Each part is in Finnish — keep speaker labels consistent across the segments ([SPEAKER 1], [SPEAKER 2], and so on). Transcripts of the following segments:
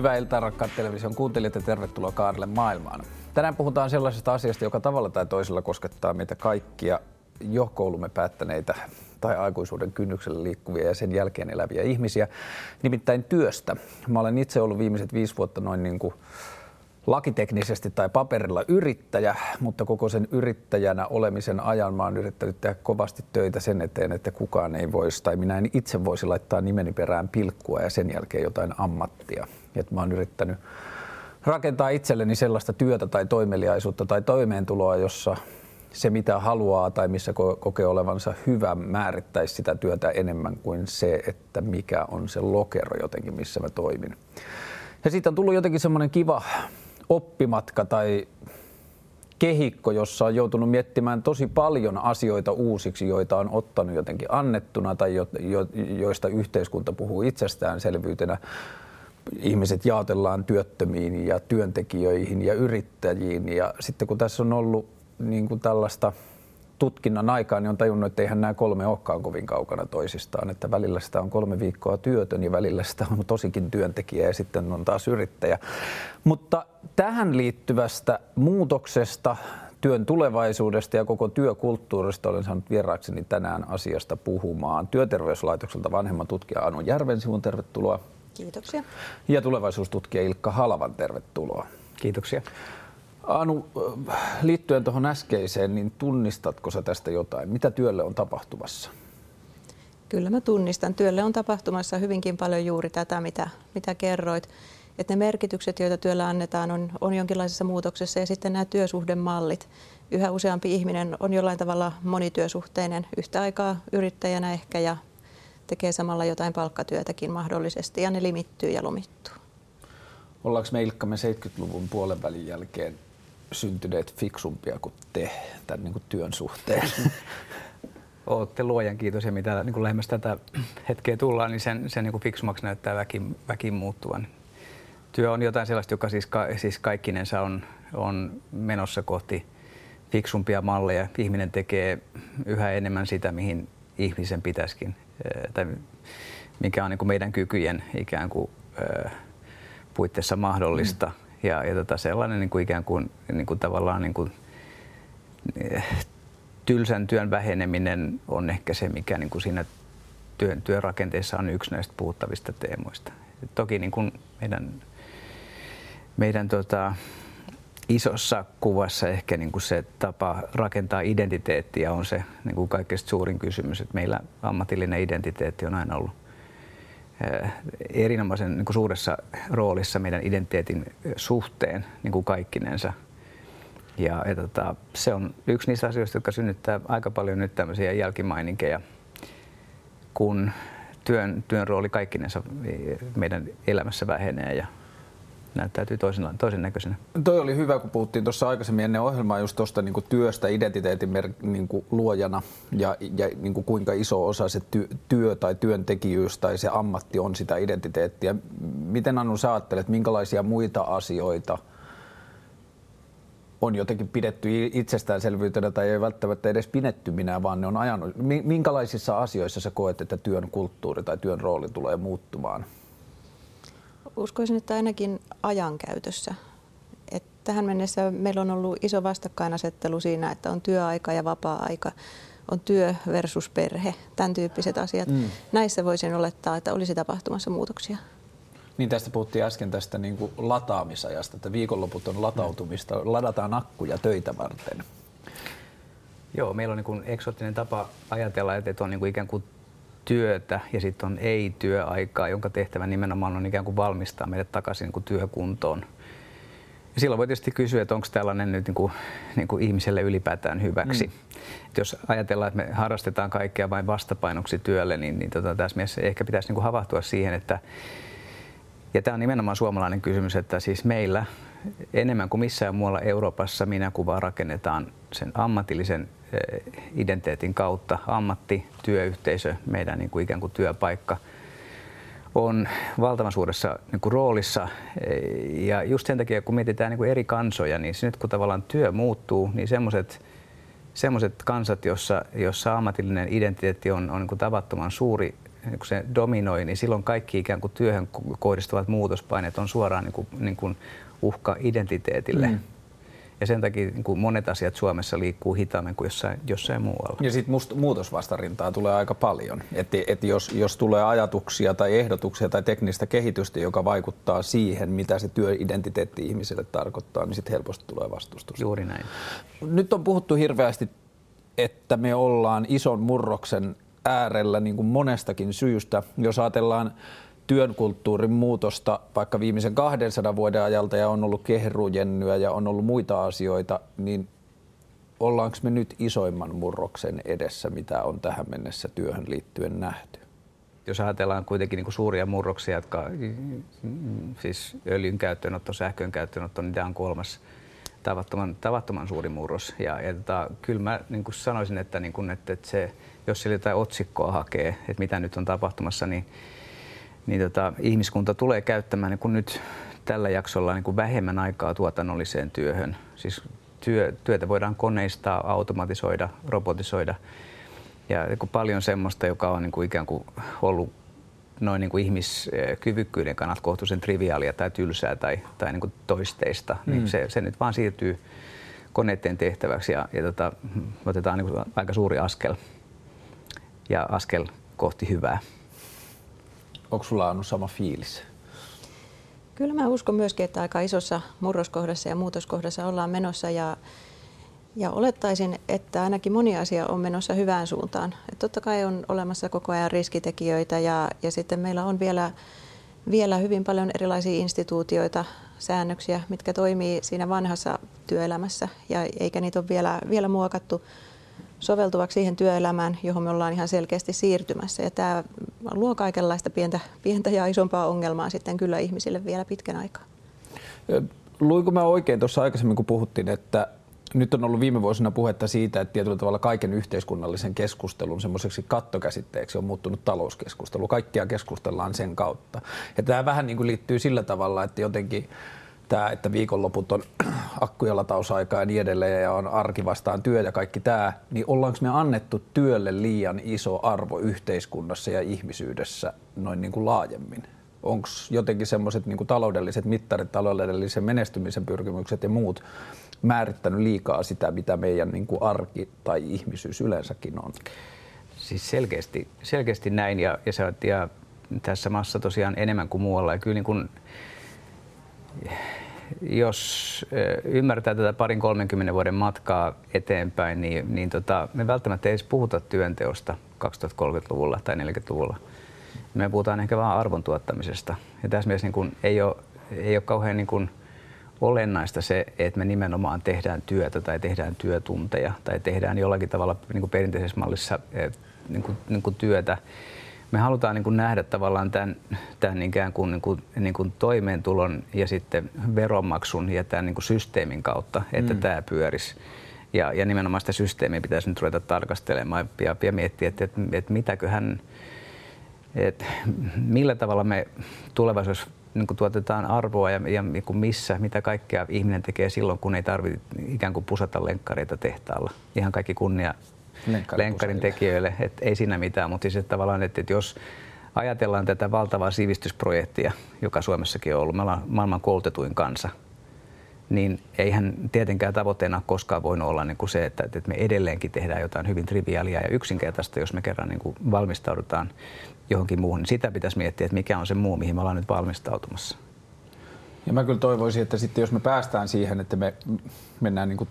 [SPEAKER 1] Hyvää iltaa rakkaat television kuuntelijat ja tervetuloa Kaarelle maailmaan. Tänään puhutaan sellaisesta asiasta, joka tavalla tai toisella koskettaa meitä kaikkia jo koulumme päättäneitä tai aikuisuuden kynnyksellä liikkuvia ja sen jälkeen eläviä ihmisiä, nimittäin työstä. Mä olen itse ollut viimeiset viisi vuotta noin niin kuin lakiteknisesti tai paperilla yrittäjä, mutta koko sen yrittäjänä olemisen ajan mä oon yrittänyt tehdä kovasti töitä sen eteen, että kukaan ei voisi tai minä en itse voisi laittaa nimeni perään pilkkua ja sen jälkeen jotain ammattia. Et mä oon yrittänyt rakentaa itselleni sellaista työtä tai toimeliaisuutta tai toimeentuloa, jossa se mitä haluaa tai missä kokee olevansa hyvä määrittäisi sitä työtä enemmän kuin se, että mikä on se lokero jotenkin, missä mä toimin. Ja siitä on tullut jotenkin semmoinen kiva oppimatka tai kehikko, jossa on joutunut miettimään tosi paljon asioita uusiksi, joita on ottanut jotenkin annettuna tai jo, jo, joista yhteiskunta puhuu itsestäänselvyytenä. Ihmiset jaotellaan työttömiin ja työntekijöihin ja yrittäjiin ja sitten kun tässä on ollut niin kuin tällaista tutkinnan aikaa, niin on tajunnut, että eihän nämä kolme olekaan kovin kaukana toisistaan. Että välillä sitä on kolme viikkoa työtön ja välillä sitä on tosikin työntekijä ja sitten on taas yrittäjä. Mutta tähän liittyvästä muutoksesta, työn tulevaisuudesta ja koko työkulttuurista olen saanut vieraakseni tänään asiasta puhumaan. Työterveyslaitokselta vanhemman tutkija Anu Järvensivun, tervetuloa.
[SPEAKER 2] Kiitoksia.
[SPEAKER 1] Ja tulevaisuustutkija Ilkka Halavan, tervetuloa.
[SPEAKER 3] Kiitoksia.
[SPEAKER 1] Anu, liittyen tuohon äskeiseen, niin tunnistatko sä tästä jotain? Mitä työlle on tapahtumassa?
[SPEAKER 2] Kyllä mä tunnistan. Työlle on tapahtumassa hyvinkin paljon juuri tätä, mitä, mitä kerroit. Että ne merkitykset, joita työllä annetaan, on, on jonkinlaisessa muutoksessa ja sitten nämä työsuhdemallit. Yhä useampi ihminen on jollain tavalla monityösuhteinen yhtä aikaa yrittäjänä ehkä ja tekee samalla jotain palkkatyötäkin mahdollisesti ja ne limittyy ja lomittuu.
[SPEAKER 1] Ollaanko me Ilkka me 70-luvun puolen välin jälkeen syntyneet fiksumpia kuin te tämän niin kuin työn suhteen?
[SPEAKER 3] Olette luojan kiitos ja mitä niin kuin lähemmäs tätä hetkeä tullaan, niin sen, sen niin kuin fiksumaksi näyttää väkin, väkin muuttuvan. Työ on jotain sellaista, joka siis, ka, siis kaikkinensa on, on menossa kohti fiksumpia malleja. Ihminen tekee yhä enemmän sitä, mihin ihmisen pitäisikin, tai mikä on niin kuin meidän kykyjen ikään kuin puitteissa mahdollista. Mm ja, ja tota sellainen niin kuin ikään kuin, niin kuin tavallaan niin kuin, tylsän työn väheneminen on ehkä se, mikä niin kuin siinä työn, työrakenteessa on yksi näistä puhuttavista teemoista. Toki niin kuin meidän, meidän tota, isossa kuvassa ehkä niin kuin se tapa rakentaa identiteettiä on se niin kuin kaikkein suurin kysymys. Että meillä ammatillinen identiteetti on aina ollut Eh, erinomaisen niin kuin suuressa roolissa meidän identiteetin suhteen niin kuin kaikkinensa. Ja, ja tota, se on yksi niistä asioista, jotka synnyttää aika paljon nyt tämmöisiä jälkimaininkeja, kun työn, työn rooli kaikkinensa meidän elämässä vähenee ja näyttäytyy toisen, toisen näköisenä.
[SPEAKER 1] Toi oli hyvä, kun puhuttiin tuossa aikaisemmin ennen ohjelmaa just tuosta niin työstä identiteetin mer- niin luojana ja, ja niin kuin kuinka iso osa se ty- työ tai työntekijyys tai se ammatti on sitä identiteettiä. Miten Anu sä ajattelet, minkälaisia muita asioita on jotenkin pidetty itsestäänselvyytenä tai ei välttämättä edes pidetty minä, vaan ne on ajanut. Minkälaisissa asioissa sä koet, että työn kulttuuri tai työn rooli tulee muuttumaan?
[SPEAKER 2] Uskoisin, että ainakin ajankäytössä. Et tähän mennessä meillä on ollut iso vastakkainasettelu siinä, että on työaika ja vapaa-aika, on työ versus perhe, tämän tyyppiset asiat. Mm. Näissä voisin olettaa, että olisi tapahtumassa muutoksia.
[SPEAKER 1] Niin tästä puhuttiin äsken tästä niin kuin lataamisajasta, että viikonloput on latautumista, ladataan akkuja töitä varten.
[SPEAKER 3] Joo, meillä on niin kuin eksoottinen tapa ajatella, että on niin kuin ikään kuin työtä ja sitten on ei-työaikaa, jonka tehtävä nimenomaan on ikään kuin valmistaa meidät takaisin niin kuin työkuntoon. Ja silloin voi tietysti kysyä, että onko tällainen nyt niin kuin, niin kuin ihmiselle ylipäätään hyväksi. Mm. Et jos ajatellaan, että me harrastetaan kaikkea vain vastapainoksi työlle, niin, niin tota, tässä mielessä ehkä pitäisi niin kuin havahtua siihen, että ja tämä on nimenomaan suomalainen kysymys, että siis meillä enemmän kuin missään muualla Euroopassa minä kuvaa rakennetaan sen ammatillisen Eh, identiteetin kautta ammatti, työyhteisö, meidän niin kuin ikään kuin työpaikka on valtavan suuressa niin kuin roolissa. Eh, ja just sen takia, kun mietitään niin kuin eri kansoja, niin nyt kun tavallaan työ muuttuu, niin semmoiset semmoiset kansat, jossa, jossa ammatillinen identiteetti on, on niin kuin tavattoman suuri niin kun se dominoi, niin silloin kaikki ikään kuin työhön kohdistuvat muutospaineet on suoraan niin kuin, niin kuin uhka identiteetille. Mm. Ja sen takia niin kuin monet asiat Suomessa liikkuu hitaammin kuin jossain, jossain muualla.
[SPEAKER 1] Ja sitten muutosvastarintaa tulee aika paljon. Että et jos, jos tulee ajatuksia tai ehdotuksia tai teknistä kehitystä, joka vaikuttaa siihen, mitä se työidentiteetti ihmiselle tarkoittaa, niin sitten helposti tulee vastustus.
[SPEAKER 3] Juuri näin.
[SPEAKER 1] Nyt on puhuttu hirveästi, että me ollaan ison murroksen äärellä niin kuin monestakin syystä. Jos ajatellaan työn kulttuurin muutosta vaikka viimeisen 200 vuoden ajalta ja on ollut kehrujennyä ja on ollut muita asioita, niin ollaanko me nyt isoimman murroksen edessä, mitä on tähän mennessä työhön liittyen nähty?
[SPEAKER 3] Jos ajatellaan kuitenkin niin kuin suuria murroksia, jotka siis öljyn käyttöönotto, sähkön käyttöönotto, niin tämä on kolmas tavattoman, tavattoman suuri murros. Ja, ja tota, kyllä mä niin kuin sanoisin, että, niin kuin, että, että se, jos sillä jotain otsikkoa hakee, että mitä nyt on tapahtumassa, niin niin tota, ihmiskunta tulee käyttämään niin kuin nyt tällä jaksolla niin kuin vähemmän aikaa tuotannolliseen työhön. Siis työ, työtä voidaan koneistaa, automatisoida, robotisoida ja niin kuin paljon semmoista, joka on niin kuin ikään kuin ollut noin niin kuin ihmiskyvykkyyden kannalta kohtuullisen triviaalia tai tylsää tai, tai niin kuin toisteista, niin mm. niin se, se nyt vaan siirtyy koneiden tehtäväksi ja, ja tota, otetaan niin kuin aika suuri askel ja askel kohti hyvää.
[SPEAKER 1] Onko sulla on sama fiilis?
[SPEAKER 2] Kyllä mä uskon myöskin, että aika isossa murroskohdassa ja muutoskohdassa ollaan menossa ja, ja olettaisin, että ainakin moni asia on menossa hyvään suuntaan. Et totta kai on olemassa koko ajan riskitekijöitä ja, ja sitten meillä on vielä, vielä hyvin paljon erilaisia instituutioita, säännöksiä, mitkä toimii siinä vanhassa työelämässä ja eikä niitä ole vielä, vielä muokattu soveltuvaksi siihen työelämään, johon me ollaan ihan selkeästi siirtymässä. Ja tämä luo kaikenlaista pientä, pientä ja isompaa ongelmaa sitten kyllä ihmisille vielä pitkän aikaa.
[SPEAKER 1] Luinko mä oikein tuossa aikaisemmin, kun puhuttiin, että nyt on ollut viime vuosina puhetta siitä, että tietyllä tavalla kaiken yhteiskunnallisen keskustelun semmoiseksi kattokäsitteeksi on muuttunut talouskeskustelu. Kaikkia keskustellaan sen kautta. Ja tämä vähän niin kuin liittyy sillä tavalla, että jotenkin tämä, että viikonloput on akkuja latausaikaa ja niin edelleen ja on arki vastaan työ ja kaikki tämä, niin ollaanko me annettu työlle liian iso arvo yhteiskunnassa ja ihmisyydessä noin niin kuin laajemmin? Onko jotenkin semmoiset niin taloudelliset mittarit, taloudellisen menestymisen pyrkimykset ja muut määrittänyt liikaa sitä, mitä meidän niin kuin arki tai ihmisyys yleensäkin on?
[SPEAKER 3] Siis selkeästi, selkeästi näin ja, ja, ja tässä maassa tosiaan enemmän kuin muualla. Ja kyllä niin kuin, jos ymmärtää tätä parin 30 vuoden matkaa eteenpäin, niin, niin tota, me välttämättä ei edes puhuta työnteosta 2030-luvulla tai 40-luvulla. Me puhutaan ehkä vain arvon tuottamisesta. Ja tässä mielessä niin kun ei, ole, ei ole kauhean niin kun olennaista se, että me nimenomaan tehdään työtä tai tehdään työtunteja tai tehdään jollakin tavalla niin kuin perinteisessä mallissa niin kuin, niin kuin työtä me halutaan niin kuin nähdä tavallaan tämän, tämän ikään kuin, niin kuin, niin kuin toimeentulon ja sitten veronmaksun ja tämän niin kuin systeemin kautta, että mm. tämä pyörisi. Ja, ja nimenomaan sitä systeemiä pitäisi nyt ruveta tarkastelemaan ja, ja miettiä, että, että, että mitäköhän, että millä tavalla me tulevaisuudessa niin kuin tuotetaan arvoa ja, ja niin kuin missä, mitä kaikkea ihminen tekee silloin, kun ei tarvitse ikään kuin pusata lenkkareita tehtaalla. Ihan kaikki kunnia lenkkarin tekijöille, että ei siinä mitään, mutta siis että tavallaan, että, että jos ajatellaan tätä valtavaa sivistysprojektia, joka Suomessakin on ollut, me ollaan maailman koulutetuin kansa, niin eihän tietenkään tavoitteena koskaan voinut olla niin kuin se, että, että me edelleenkin tehdään jotain hyvin triviaalia ja yksinkertaista, jos me kerran niin kuin valmistaudutaan johonkin muuhun. Niin sitä pitäisi miettiä, että mikä on se muu, mihin me ollaan nyt valmistautumassa.
[SPEAKER 1] Ja mä kyllä toivoisin, että sitten jos me päästään siihen, että me mennään niin kuin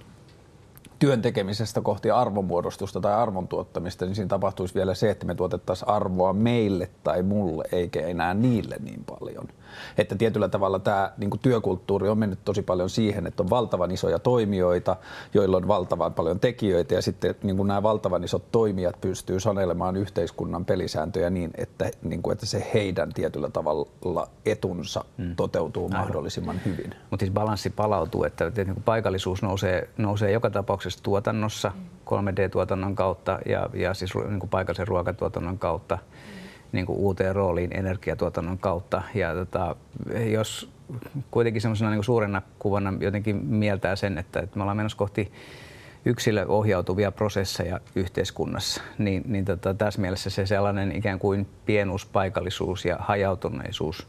[SPEAKER 1] työn tekemisestä kohti arvonmuodostusta tai arvon tuottamista, niin siinä tapahtuisi vielä se, että me tuotettaisiin arvoa meille tai mulle, eikä enää niille niin paljon. Että tietyllä tavalla tämä niin kuin työkulttuuri on mennyt tosi paljon siihen, että on valtavan isoja toimijoita, joilla on valtavan paljon tekijöitä ja sitten niin kuin nämä valtavan isot toimijat pystyy sanelemaan yhteiskunnan pelisääntöjä niin, että, niin kuin, että se heidän tietyllä tavalla etunsa mm. toteutuu Aivan. mahdollisimman hyvin.
[SPEAKER 3] Mutta siis balanssi palautuu, että, että niin paikallisuus nousee, nousee joka tapauksessa tuotannossa, 3D-tuotannon kautta ja, ja siis niin kuin paikallisen ruokatuotannon kautta niin kuin uuteen rooliin energiatuotannon kautta. Ja tota, jos kuitenkin semmoisena niin suurena kuvana jotenkin mieltää sen, että, että me ollaan menossa kohti yksilöohjautuvia prosesseja yhteiskunnassa, niin, niin tota, tässä mielessä se sellainen ikään kuin pienuus, paikallisuus ja hajautuneisuus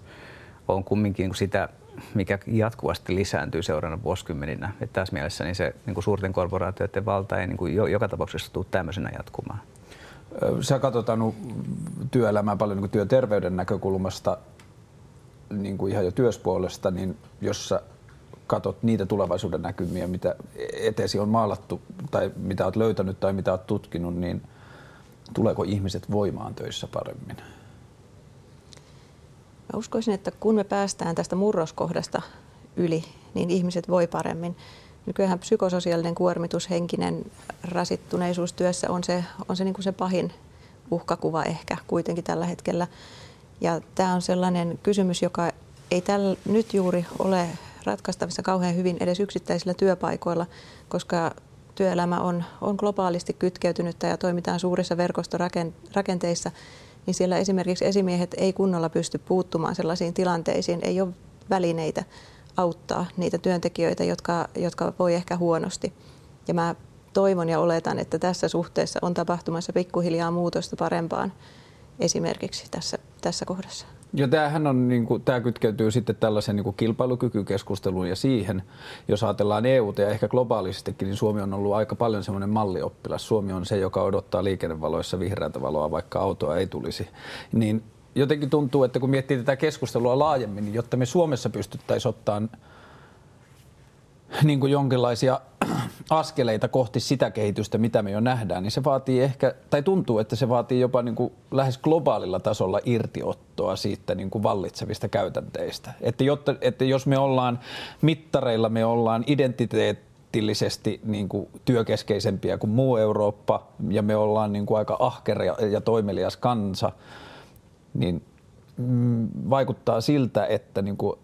[SPEAKER 3] on kumminkin sitä, mikä jatkuvasti lisääntyy seuraavana vuosikymmeninä. Että tässä mielessä niin se niin kuin suurten korporaatioiden valta ei niin kuin jo, joka tapauksessa tule tämmöisenä jatkumaan.
[SPEAKER 1] Sä katsotaan työelämää paljon niin kuin työterveyden näkökulmasta niin kuin ihan jo työspuolesta, niin jos sä katot niitä tulevaisuuden näkymiä, mitä eteesi on maalattu tai mitä olet löytänyt tai mitä olet tutkinut, niin tuleeko ihmiset voimaan töissä paremmin?
[SPEAKER 2] Mä uskoisin, että kun me päästään tästä murroskohdasta yli, niin ihmiset voi paremmin. Nykyään psykososiaalinen kuormitus, henkinen rasittuneisuus työssä on se, on se, niin kuin se pahin uhkakuva ehkä kuitenkin tällä hetkellä. Ja tämä on sellainen kysymys, joka ei tällä nyt juuri ole ratkaistavissa kauhean hyvin edes yksittäisillä työpaikoilla, koska työelämä on, on globaalisti kytkeytynyttä ja toimitaan suurissa verkostorakenteissa, niin siellä esimerkiksi esimiehet ei kunnolla pysty puuttumaan sellaisiin tilanteisiin, ei ole välineitä auttaa niitä työntekijöitä, jotka, jotka voi ehkä huonosti. Ja mä toivon ja oletan, että tässä suhteessa on tapahtumassa pikkuhiljaa muutosta parempaan esimerkiksi tässä, tässä kohdassa.
[SPEAKER 1] Ja tämähän on, niin kuin, tämä kytkeytyy sitten tällaisen niin kuin kilpailukykykeskusteluun ja siihen, jos ajatellaan EU ja ehkä globaalisestikin, niin Suomi on ollut aika paljon semmoinen mallioppilas. Suomi on se, joka odottaa liikennevaloissa vihreätä valoa, vaikka autoa ei tulisi. Niin jotenkin tuntuu, että kun miettii tätä keskustelua laajemmin, niin jotta me Suomessa pystyttäisiin ottamaan niin kuin jonkinlaisia askeleita kohti sitä kehitystä, mitä me jo nähdään, niin se vaatii ehkä, tai tuntuu, että se vaatii jopa niin kuin lähes globaalilla tasolla irtiottoa siitä niin kuin vallitsevista käytänteistä. Että, jotta, että jos me ollaan mittareilla, me ollaan identiteettillisesti niin kuin työkeskeisempiä kuin muu Eurooppa ja me ollaan niin kuin aika ahkera ja toimelias kansa, niin mm, vaikuttaa siltä, että niin kuin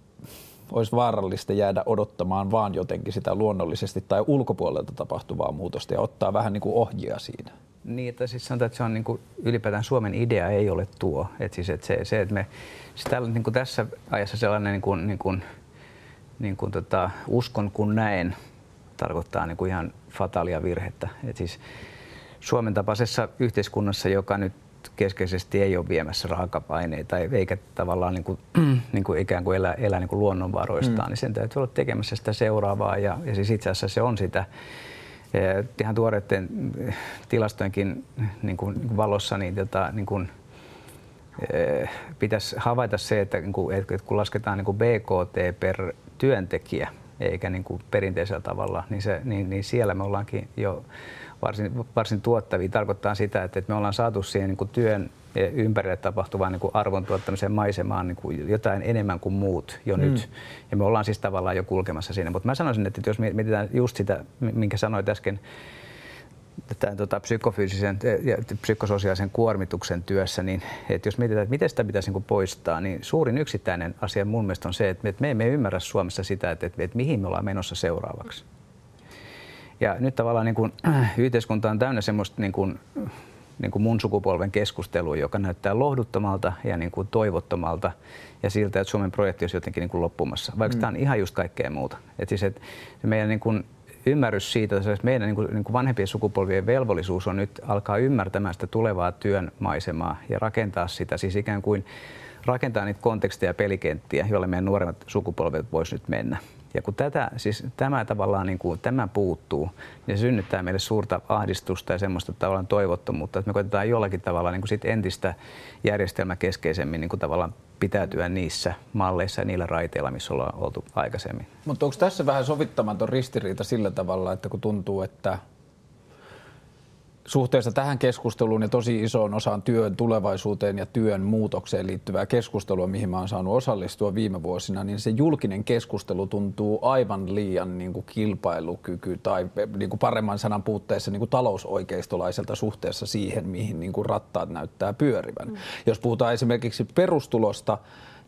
[SPEAKER 1] olisi vaarallista jäädä odottamaan vaan jotenkin sitä luonnollisesti tai ulkopuolelta tapahtuvaa muutosta ja ottaa vähän niin kuin ohjia siinä.
[SPEAKER 3] Niin, että siis sanotaan, että se on niin kuin, ylipäätään Suomen idea ei ole tuo. Että siis, että se, se, että me siis tällä, niin kuin tässä ajassa sellainen niin kuin, niin kuin, niin kuin tota, uskon kun näen tarkoittaa niin kuin ihan fataalia virhettä. Että siis Suomen tapaisessa yhteiskunnassa, joka nyt keskeisesti ei ole viemässä raakapaineita eikä tavallaan niin kuin, niin kuin ikään kuin elää, elää niin kuin luonnonvaroistaan, mm. niin sen täytyy olla tekemässä sitä seuraavaa. Ja, ja siis itse asiassa se on sitä ihan tuoreiden tilastojenkin niin kuin valossa, niin, tota, niin kuin, pitäisi havaita se, että, niin kuin, että kun lasketaan niin kuin BKT per työntekijä, eikä niin kuin perinteisellä tavalla, niin, se, niin, niin siellä me ollaankin jo varsin, varsin tuottavia. Tarkoittaa sitä, että me ollaan saatu siihen niin kuin työn ympärille tapahtuvaan niin arvon tuottamiseen maisemaan niin kuin jotain enemmän kuin muut jo mm. nyt. Ja me ollaan siis tavallaan jo kulkemassa siinä. Mutta mä sanoisin, että jos mietitään just sitä, minkä sanoit äsken, tämän tota, psykofyysisen ja psykososiaalisen kuormituksen työssä, niin että jos mietitään, että miten sitä pitäisi niin poistaa, niin suurin yksittäinen asia mun mielestä on se, että me emme ymmärrä Suomessa sitä, että, että, että mihin me ollaan menossa seuraavaksi. Ja nyt tavallaan niin kuin, yhteiskunta on täynnä semmoista niin kuin, niin kuin mun sukupolven keskustelua, joka näyttää lohduttomalta ja niin kuin toivottomalta ja siltä, että Suomen projekti olisi jotenkin niin kuin loppumassa, vaikka mm. tämä on ihan just kaikkea muuta. Et siis, että meidän niin kuin ymmärrys siitä, että meidän niin kuin, niin kuin vanhempien sukupolvien velvollisuus on nyt alkaa ymmärtämään sitä tulevaa työn maisemaa ja rakentaa sitä, siis ikään kuin rakentaa niitä konteksteja ja pelikenttiä, joille meidän nuoremmat sukupolvet voisivat nyt mennä. Ja kun tätä, siis tämä tavallaan niin kuin, tämä puuttuu, niin se synnyttää meille suurta ahdistusta ja semmoista tavallaan toivottomuutta, että me koitetaan jollakin tavalla niin kuin sit entistä järjestelmäkeskeisemmin niin kuin tavallaan pitäytyä niissä malleissa ja niillä raiteilla, missä ollaan oltu aikaisemmin.
[SPEAKER 1] Mutta onko tässä vähän sovittamaton ristiriita sillä tavalla, että kun tuntuu, että suhteessa tähän keskusteluun ja tosi isoon osaan työn tulevaisuuteen ja työn muutokseen liittyvää keskustelua, mihin mä oon saanut osallistua viime vuosina, niin se julkinen keskustelu tuntuu aivan liian niin kuin kilpailukyky tai niin kuin paremman sanan puutteessa niin kuin talousoikeistolaiselta suhteessa siihen, mihin niin kuin rattaat näyttää pyörivän. Mm. Jos puhutaan esimerkiksi perustulosta,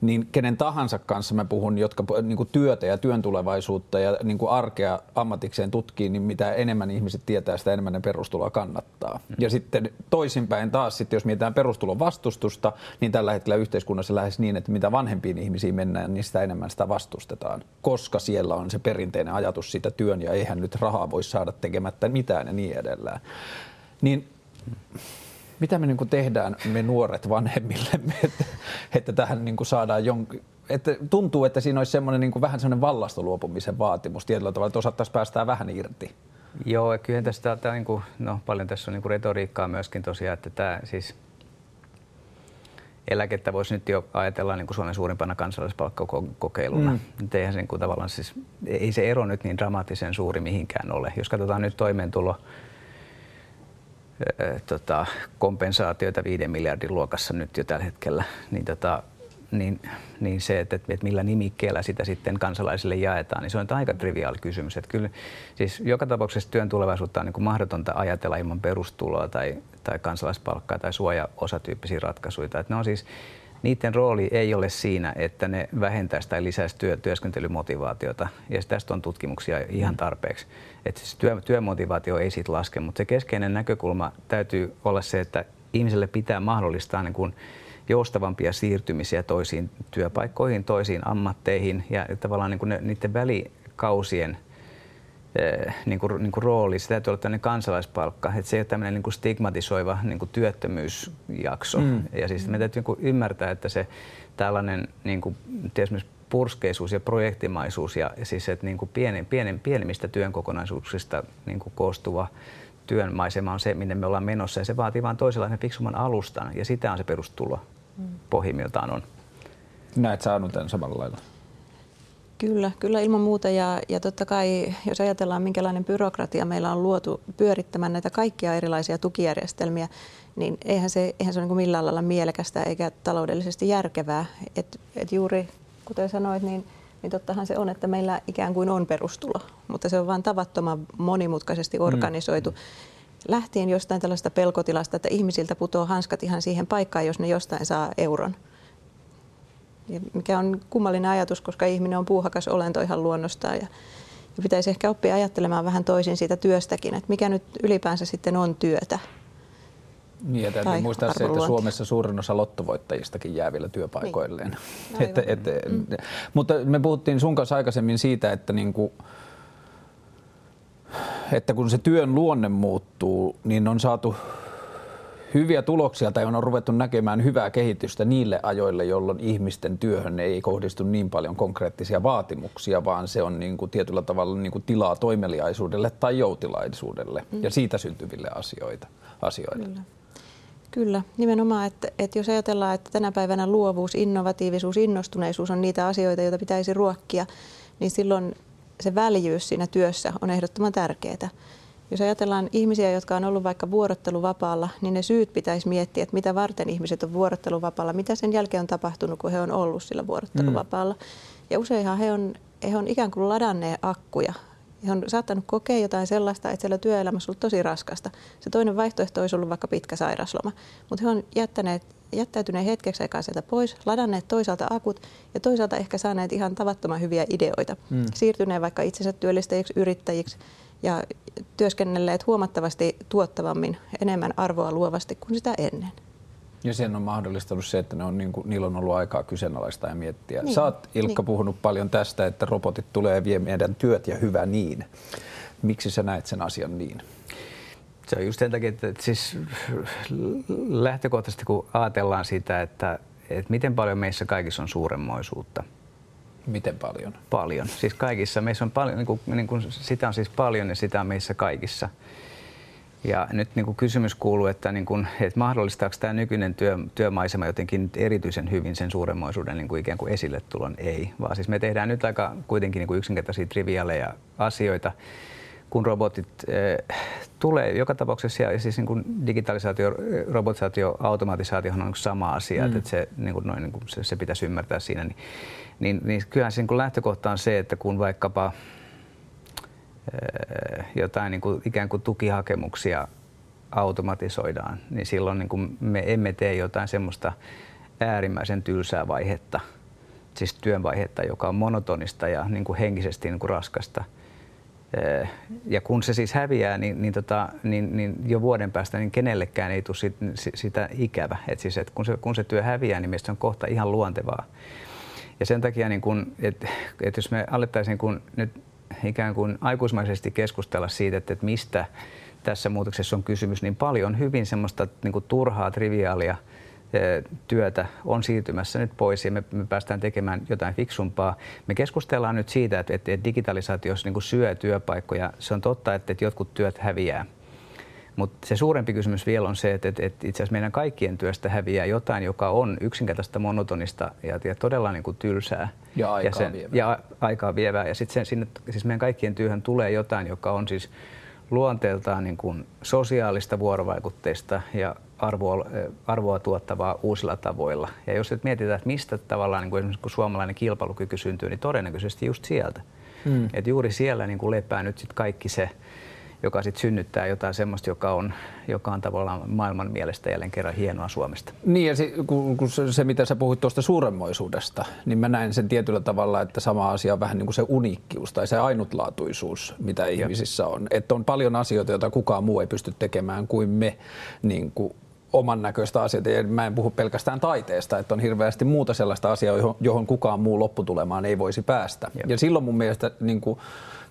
[SPEAKER 1] niin kenen tahansa kanssa mä puhun, jotka niin kuin työtä ja työn tulevaisuutta ja niin kuin arkea ammatikseen tutkii, niin mitä enemmän ihmiset tietää, sitä enemmän ne perustuloa kannattaa. Mm. Ja sitten toisinpäin taas, sitten jos mietitään perustulon vastustusta, niin tällä hetkellä yhteiskunnassa lähes niin, että mitä vanhempiin ihmisiin mennään, niin sitä enemmän sitä vastustetaan, koska siellä on se perinteinen ajatus siitä työn ja eihän nyt rahaa voi saada tekemättä mitään ja niin edelleen. Niin mitä me niin kuin tehdään me nuoret vanhemmillemme, että, että tähän niin kuin saadaan jonkin, että tuntuu, että siinä olisi semmoinen niin kuin vähän semmoinen vallasta luopumisen vaatimus tietyllä tavalla, että osattaisiin päästää vähän irti.
[SPEAKER 3] Joo, ja kyllä tästä tämä, niin kuin, no, paljon tässä on niin kuin retoriikkaa myöskin tosiaan, että tämä siis eläkettä voisi nyt jo ajatella niin kuin Suomen suurimpana kansallispalkkakokeiluna. Mm. Eihän se, niin kuin, tavallaan siis, ei se ero nyt niin dramaattisen suuri mihinkään ole. Jos katsotaan nyt toimeentulo, tota, kompensaatioita 5 miljardin luokassa nyt jo tällä hetkellä, niin, tota, niin, niin se, että, että millä nimikkeellä sitä sitten kansalaisille jaetaan, niin se on aika triviaali kysymys. Että kyllä, siis joka tapauksessa työn tulevaisuutta on niin kuin mahdotonta ajatella ilman perustuloa tai, tai kansalaispalkkaa tai suojaosatyyppisiä ratkaisuja. Että ne on siis niiden rooli ei ole siinä, että ne vähentäisi tai lisäisi työ, työskentelymotivaatiota. Ja tästä on tutkimuksia ihan mm. tarpeeksi. Että siis työ, työmotivaatio ei siitä laske, mutta se keskeinen näkökulma täytyy olla se, että ihmiselle pitää mahdollistaa niin kuin joustavampia siirtymisiä toisiin työpaikkoihin, toisiin ammatteihin ja tavallaan niin kuin ne, niiden välikausien – niin kuin, niin kuin rooli, se täytyy olla tämmöinen kansalaispalkka, että se ei ole tämmöinen niin kuin stigmatisoiva niin kuin työttömyysjakso. Mm. Ja siis me täytyy niin kuin ymmärtää, että se tällainen niin kuin, esimerkiksi purskeisuus ja projektimaisuus ja siis että niin kuin pienen, pienen, pienemmistä työn kokonaisuuksista niin kuin koostuva työn maisema on se, minne me ollaan menossa ja se vaatii vain toisenlaisen fiksumman alustan ja sitä on se perustulo mm. pohjimmiltaan on.
[SPEAKER 1] Näet saanut tämän samalla lailla?
[SPEAKER 2] Kyllä, kyllä ilman muuta ja, ja totta kai jos ajatellaan minkälainen byrokratia meillä on luotu pyörittämään näitä kaikkia erilaisia tukijärjestelmiä, niin eihän se, eihän se ole niin millään lailla mielekästä eikä taloudellisesti järkevää. Et, et juuri kuten sanoit, niin, niin tottahan se on, että meillä ikään kuin on perustulo, mutta se on vain tavattoman monimutkaisesti mm. organisoitu. Mm. Lähtien jostain tällaista pelkotilasta, että ihmisiltä putoaa hanskat ihan siihen paikkaan, jos ne jostain saa euron – mikä on kummallinen ajatus, koska ihminen on puuhakas olento ihan luonnostaan ja, ja pitäisi ehkä oppia ajattelemaan vähän toisin siitä työstäkin, että mikä nyt ylipäänsä sitten on työtä.
[SPEAKER 1] Niin, ja täytyy muistaa se, että Suomessa suurin osa lottovoittajistakin jää vielä työpaikoilleen. Niin. että, että, mm. Mutta me puhuttiin sun kanssa aikaisemmin siitä, että, niin kuin, että kun se työn luonne muuttuu, niin on saatu hyviä tuloksia tai on ruvettu näkemään hyvää kehitystä niille ajoille, jolloin ihmisten työhön ei kohdistu niin paljon konkreettisia vaatimuksia, vaan se on niin kuin tietyllä tavalla niin kuin tilaa toimeliaisuudelle tai joutilaisuudelle mm. ja siitä syntyville asioita, asioille.
[SPEAKER 2] Kyllä. Kyllä, nimenomaan, että, että jos ajatellaan, että tänä päivänä luovuus, innovatiivisuus, innostuneisuus on niitä asioita, joita pitäisi ruokkia, niin silloin se väljyys siinä työssä on ehdottoman tärkeää. Jos ajatellaan ihmisiä, jotka on ollut vaikka vuorotteluvapaalla, niin ne syyt pitäisi miettiä, että mitä varten ihmiset on vuorotteluvapaalla, mitä sen jälkeen on tapahtunut, kun he on ollut sillä vuorotteluvapaalla. Mm. Ja useinhan he on, he on ikään kuin ladanneet akkuja. He on saattanut kokea jotain sellaista, että siellä työelämässä on ollut tosi raskasta. Se toinen vaihtoehto olisi ollut vaikka pitkä sairasloma. Mutta he on jättäneet, jättäytyneet hetkeksi aikaa sieltä pois, ladanneet toisaalta akut ja toisaalta ehkä saaneet ihan tavattoman hyviä ideoita. Mm. Siirtyneet vaikka itsensä työllistäjiksi, yrittäjiksi ja työskennelleet huomattavasti tuottavammin, enemmän arvoa luovasti kuin sitä ennen.
[SPEAKER 1] Ja sen on mahdollistanut se, että ne on, niin kuin, niillä on ollut aikaa kyseenalaista ja miettiä. Niin, Sä oot Ilkka niin. puhunut paljon tästä, että robotit tulee ja vie meidän työt ja hyvä niin. Miksi sä näet sen asian niin?
[SPEAKER 3] Se on just sen takia, että siis lähtökohtaisesti kun ajatellaan sitä, että, että miten paljon meissä kaikissa on suuremmoisuutta –
[SPEAKER 1] Miten paljon?
[SPEAKER 3] Paljon. Siis kaikissa. Meissä on paljon, niin kuin, niin kuin, sitä on siis paljon ja sitä on meissä kaikissa. Ja nyt niin kuin kysymys kuuluu, että, niin kuin, että mahdollistaako tämä nykyinen työ, työmaisema jotenkin erityisen hyvin sen suuremmoisuuden niin kuin ikään kuin esille tulon? Ei, vaan siis me tehdään nyt aika kuitenkin niin kuin yksinkertaisia triviaaleja asioita, kun robotit äh, tulee joka tapauksessa, ja siis niin kuin digitalisaatio, robotisaatio, automatisaatio on sama asia, mm. että se, niin kuin noin, niin kuin se, se pitäisi ymmärtää siinä. Niin, niin, niin kyllähän se niin lähtökohta on se, että kun vaikkapa eh, jotain niin kuin, ikään kuin tukihakemuksia automatisoidaan, niin silloin niin kuin me emme tee jotain semmoista äärimmäisen tylsää vaihetta, siis työnvaihetta, joka on monotonista ja niin kuin henkisesti niin kuin raskasta. Ja kun se siis häviää, niin, niin, tota, niin, niin jo vuoden päästä niin kenellekään ei tule sit, sitä ikävä. Et siis, et kun, se, kun se työ häviää, niin se on kohta ihan luontevaa. Ja sen takia, niin kun, et, jos me alettaisiin kun nyt ikään kuin aikuismaisesti keskustella siitä, että, että mistä tässä muutoksessa on kysymys, niin paljon hyvin semmoista niin kuin turhaa, triviaalia työtä on siirtymässä nyt pois ja me, me päästään tekemään jotain fiksumpaa. Me keskustellaan nyt siitä, että, että digitalisaatio niin syö työpaikkoja. Se on totta, että, että jotkut työt häviää. Mutta se suurempi kysymys vielä on se, että, että, että itse asiassa meidän kaikkien työstä häviää jotain, joka on yksinkertaista monotonista ja, ja todella niin kuin tylsää.
[SPEAKER 1] Ja aikaa ja sen,
[SPEAKER 3] vievää. Ja aikaa vievää. Ja sitten sinne, siis meidän kaikkien työhön tulee jotain, joka on siis luonteeltaan niin kuin sosiaalista vuorovaikutteista ja arvoa, arvoa tuottavaa uusilla tavoilla. Ja jos nyt mietitään, että mistä tavallaan niin kuin esimerkiksi kun suomalainen kilpailukyky syntyy, niin todennäköisesti just sieltä. Mm. Et juuri siellä niin kuin lepää nyt sit kaikki se, joka sitten synnyttää jotain semmoista, joka on, joka on tavallaan maailman mielestä jälleen kerran hienoa Suomesta.
[SPEAKER 1] Niin ja se, kun, kun se, se, mitä sä puhuit tuosta suuremmoisuudesta, niin mä näen sen tietyllä tavalla, että sama asia on vähän niin kuin se uniikkius tai se ainutlaatuisuus, mitä ja. ihmisissä on. Että on paljon asioita, joita kukaan muu ei pysty tekemään kuin me niin kuin oman näköistä asioita. Ja mä en puhu pelkästään taiteesta, että on hirveästi muuta sellaista asiaa, johon, johon kukaan muu lopputulemaan ei voisi päästä. Jep. Ja silloin mun mielestä niin kuin,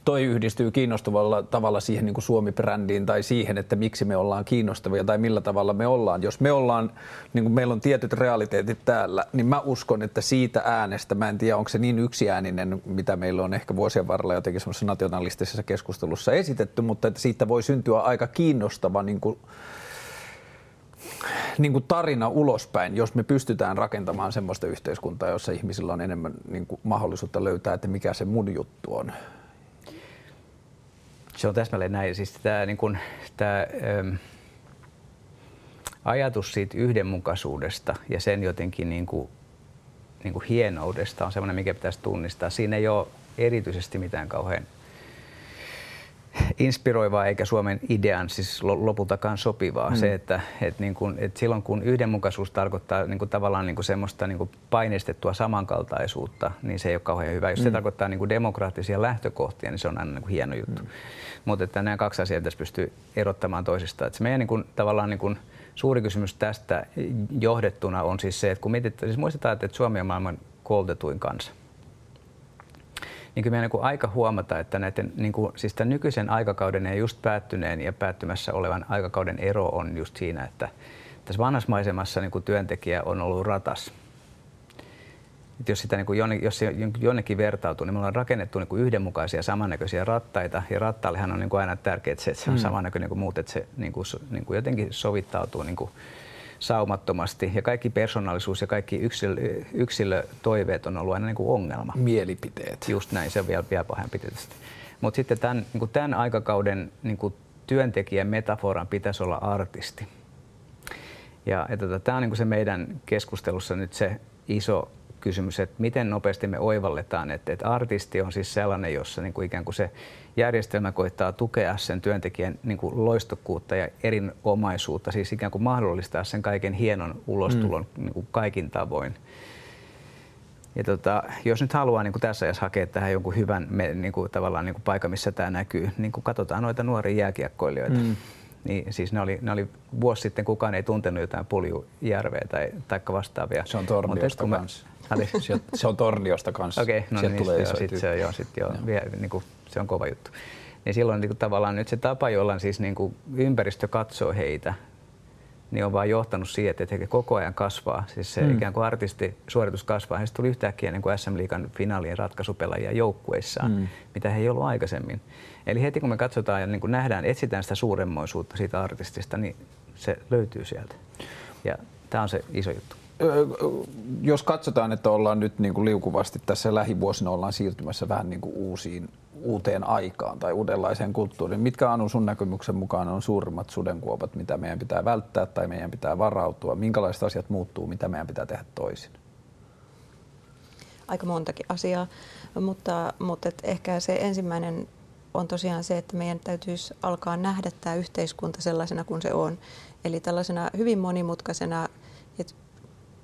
[SPEAKER 1] toi yhdistyy kiinnostavalla tavalla siihen niin kuin Suomi-brändiin tai siihen, että miksi me ollaan kiinnostavia tai millä tavalla me ollaan. Jos me ollaan, niin kuin meillä on tietyt realiteetit täällä, niin mä uskon, että siitä äänestä, mä en tiedä onko se niin yksiääninen, mitä meillä on ehkä vuosien varrella jotenkin semmoisessa nationalistisessa keskustelussa esitetty, mutta että siitä voi syntyä aika kiinnostava niin kuin niin kuin tarina ulospäin, jos me pystytään rakentamaan semmoista yhteiskuntaa, jossa ihmisillä on enemmän niin kuin mahdollisuutta löytää, että mikä se mun juttu on.
[SPEAKER 3] Se on täsmälleen näin. Siis tämä, niin kuin, tämä ähm, ajatus siitä yhdenmukaisuudesta ja sen jotenkin niin kuin, niin kuin hienoudesta on semmoinen, mikä pitäisi tunnistaa. Siinä ei ole erityisesti mitään kauhean inspiroivaa eikä Suomen idean siis lopultakaan sopivaa. Mm. Se, että, että, niin kuin, että silloin kun yhdenmukaisuus tarkoittaa niin kuin tavallaan niin kuin semmoista niin kuin painestettua samankaltaisuutta, niin se ei ole kauhean hyvä. Jos mm. se tarkoittaa niin kuin demokraattisia lähtökohtia, niin se on aina niin kuin hieno juttu. Mm. Mutta että nämä kaksi asiaa tässä pystyy erottamaan toisistaan. Että se meidän niin kuin, tavallaan niin kuin, suuri kysymys tästä johdettuna on siis se, että kun mietitään, siis muistetaan, että Suomi on maailman koulutetuin kansa niin kyllä meidän niin aika huomata, että näiden, niin kuin, siis tämän nykyisen aikakauden ja just päättyneen ja päättymässä olevan aikakauden ero on just siinä, että tässä vanhassa maisemassa niin kuin työntekijä on ollut ratas. Et jos, sitä, niin kuin jonne, jos se jonnekin vertautuu, niin me ollaan rakennettu niin kuin yhdenmukaisia samannäköisiä rattaita. Ja rattaallehan on niin kuin aina tärkeää, että se, että se on mm. samannäköinen kuin muut, että se niin kuin, niin kuin jotenkin sovittautuu niin kuin saumattomasti ja kaikki persoonallisuus ja kaikki yksilö, yksilötoiveet on ollut aina niin kuin ongelma.
[SPEAKER 1] Mielipiteet.
[SPEAKER 3] Just näin, se on vielä, vielä pahempi tietysti. Mutta sitten tämän, niin kuin tämän aikakauden niin kuin työntekijän metaforan pitäisi olla artisti. Ja, ja tota, tämä on niin kuin se meidän keskustelussa nyt se iso kysymys, että miten nopeasti me oivalletaan, että, että artisti on siis sellainen, jossa niin kuin ikään kuin se järjestelmä koittaa tukea sen työntekijän niin kuin loistokkuutta ja erinomaisuutta, siis ikään kuin mahdollistaa sen kaiken hienon ulostulon mm. niin kuin kaikin tavoin. Ja tota, jos nyt haluaa niin kuin tässä ajassa hakea tähän jonkun hyvän niin kuin, tavallaan niin kuin paikan, missä tämä näkyy, niin kuin katsotaan noita nuoria jääkiekkoilijoita. Mm. Niin siis ne oli, ne oli vuosi sitten, kukaan ei tuntenut jotain Puljujärveä tai taikka vastaavia.
[SPEAKER 1] Se on Torniosta kanssa. Se on Torniosta kanssa.
[SPEAKER 3] Okei, okay, no niin, tulee joo, sit se, joo, sit joo, joo. Vie, niin kuin, se on kova juttu. Niin silloin niin kuin, tavallaan nyt se tapa, jolla siis, niin kuin, ympäristö katsoo heitä, niin on vaan johtanut siihen, että he koko ajan kasvaa. Siis se mm. ikään kuin artistisuoritus kasvaa. Heistä tuli yhtäkkiä niin kuin SM Liikan finaalien ratkaisupelaajia joukkueissaan, mm. mitä he ei ollut aikaisemmin. Eli heti kun me katsotaan ja niin kuin nähdään, etsitään sitä suuremmoisuutta siitä artistista, niin se löytyy sieltä. Ja tämä on se iso juttu
[SPEAKER 1] jos katsotaan, että ollaan nyt niin kuin liukuvasti tässä lähivuosina ollaan siirtymässä vähän niin kuin uusiin, uuteen aikaan tai uudenlaiseen kulttuuriin, mitkä Anu sun näkemyksen mukaan on suurimmat sudenkuopat, mitä meidän pitää välttää tai meidän pitää varautua? Minkälaiset asiat muuttuu, mitä meidän pitää tehdä toisin?
[SPEAKER 2] Aika montakin asiaa, mutta, mutta et ehkä se ensimmäinen on tosiaan se, että meidän täytyisi alkaa nähdä tämä yhteiskunta sellaisena kuin se on. Eli tällaisena hyvin monimutkaisena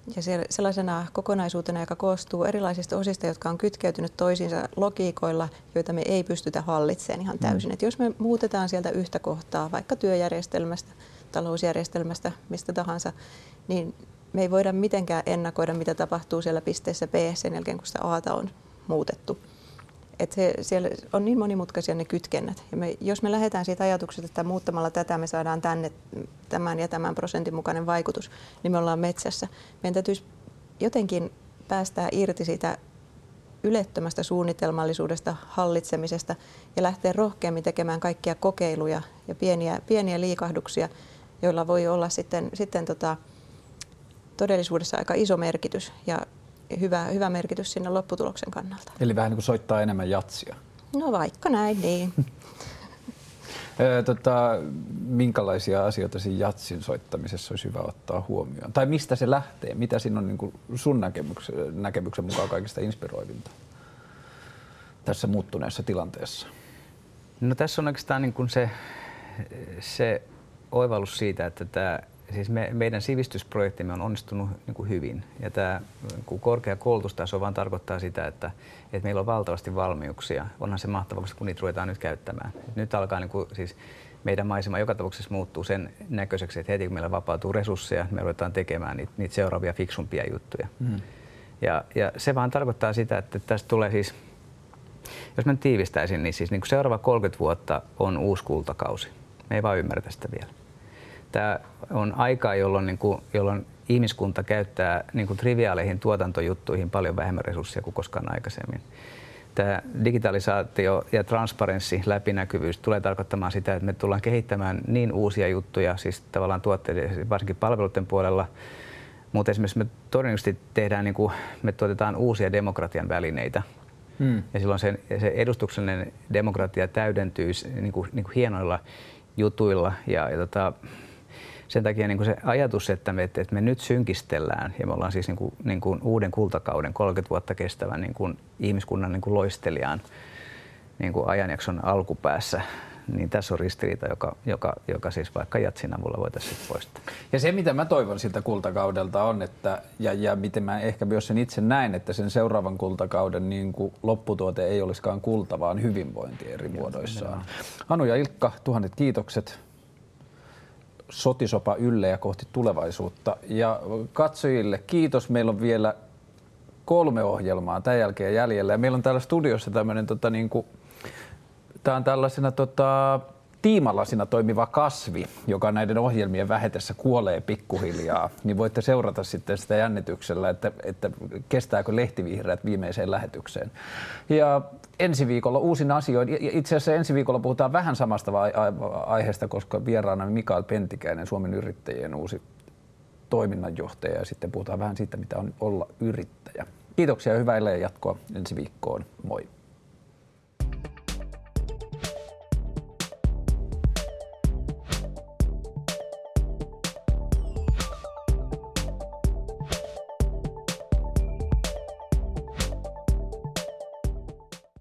[SPEAKER 2] ja sellaisena kokonaisuutena, joka koostuu erilaisista osista, jotka on kytkeytynyt toisiinsa logiikoilla, joita me ei pystytä hallitsemaan ihan täysin. Mm. Et jos me muutetaan sieltä yhtä kohtaa, vaikka työjärjestelmästä, talousjärjestelmästä, mistä tahansa, niin me ei voida mitenkään ennakoida, mitä tapahtuu siellä pisteessä B sen jälkeen, kun sitä A on muutettu. Et se, siellä on niin monimutkaisia ne kytkennät. Ja me, jos me lähdetään siitä ajatuksesta, että muuttamalla tätä me saadaan tänne tämän ja tämän prosentin mukainen vaikutus, niin me ollaan metsässä. Meidän täytyisi jotenkin päästää irti siitä ylettömästä suunnitelmallisuudesta, hallitsemisesta ja lähteä rohkeammin tekemään kaikkia kokeiluja ja pieniä, pieniä liikahduksia, joilla voi olla sitten, sitten tota, todellisuudessa aika iso merkitys. Ja hyvä, hyvä merkitys sinne lopputuloksen kannalta.
[SPEAKER 1] Eli vähän niin kuin soittaa enemmän jatsia.
[SPEAKER 2] No vaikka näin, niin.
[SPEAKER 1] tota, minkälaisia asioita siinä jatsin soittamisessa olisi hyvä ottaa huomioon? Tai mistä se lähtee? Mitä siinä on niin kuin sun näkemyksen, näkemyksen mukaan kaikista inspiroivinta tässä muuttuneessa tilanteessa?
[SPEAKER 3] No tässä on oikeastaan niin kuin se, se oivallus siitä, että tämä siis me, meidän sivistysprojektimme on onnistunut niin kuin hyvin. Ja tämä niin korkea koulutustaso vaan tarkoittaa sitä, että, että meillä on valtavasti valmiuksia. Onhan se mahtavaa, kun niitä ruvetaan nyt käyttämään. Nyt alkaa niin kuin, siis meidän maisema joka tapauksessa muuttuu sen näköiseksi, että heti kun meillä vapautuu resursseja, me ruvetaan tekemään niitä, niitä seuraavia fiksumpia juttuja. Mm. Ja, ja se vaan tarkoittaa sitä, että tästä tulee siis, jos mä tiivistäisin, niin siis niin kuin seuraava 30 vuotta on uusi kultakausi. Me ei vaan ymmärretä sitä vielä tämä on aika, jolloin, niin kuin, jolloin ihmiskunta käyttää niin kuin triviaaleihin tuotantojuttuihin paljon vähemmän resursseja kuin koskaan aikaisemmin. Tämä digitalisaatio ja transparenssi, läpinäkyvyys tulee tarkoittamaan sitä, että me tullaan kehittämään niin uusia juttuja, siis tavallaan tuotteiden, varsinkin palveluiden puolella, mutta esimerkiksi me todennäköisesti tehdään, niin kuin, me tuotetaan uusia demokratian välineitä. Hmm. Ja silloin se, se edustuksellinen demokratia täydentyy niin kuin, niin kuin hienoilla jutuilla. Ja, ja tota, sen takia niin kuin se ajatus, että me, että me nyt synkistellään ja me ollaan siis niin kuin, niin kuin uuden kultakauden 30 vuotta kestävän niin kuin ihmiskunnan niin kuin loistelijaan niin kuin ajanjakson alkupäässä, niin tässä on ristiriita, joka, joka, joka siis vaikka jatsin avulla voitaisiin poistaa.
[SPEAKER 1] Ja se, mitä mä toivon siltä kultakaudelta on, että, ja, ja miten mä ehkä myös sen itse näen, että sen seuraavan kultakauden niin kuin lopputuote ei olisikaan kulta, vaan hyvinvointi eri muodoissaan. Anu ja Ilkka, tuhannet kiitokset sotisopa ylle ja kohti tulevaisuutta. Ja katsojille kiitos. Meillä on vielä kolme ohjelmaa tämän jälkeen jäljellä. Ja meillä on täällä studiossa tämmöinen, tota, niin kuin, tämä on tällaisena tota, tiimalasina toimiva kasvi, joka näiden ohjelmien vähetessä kuolee pikkuhiljaa, niin voitte seurata sitten sitä jännityksellä, että, että kestääkö lehtivihreät viimeiseen lähetykseen. Ja ensi viikolla uusin asioin. Itse asiassa ensi viikolla puhutaan vähän samasta aiheesta, koska vieraana Mikael Pentikäinen, Suomen yrittäjien uusi toiminnanjohtaja, ja sitten puhutaan vähän siitä, mitä on olla yrittäjä. Kiitoksia ja hyvää jatkoa ensi viikkoon. Moi.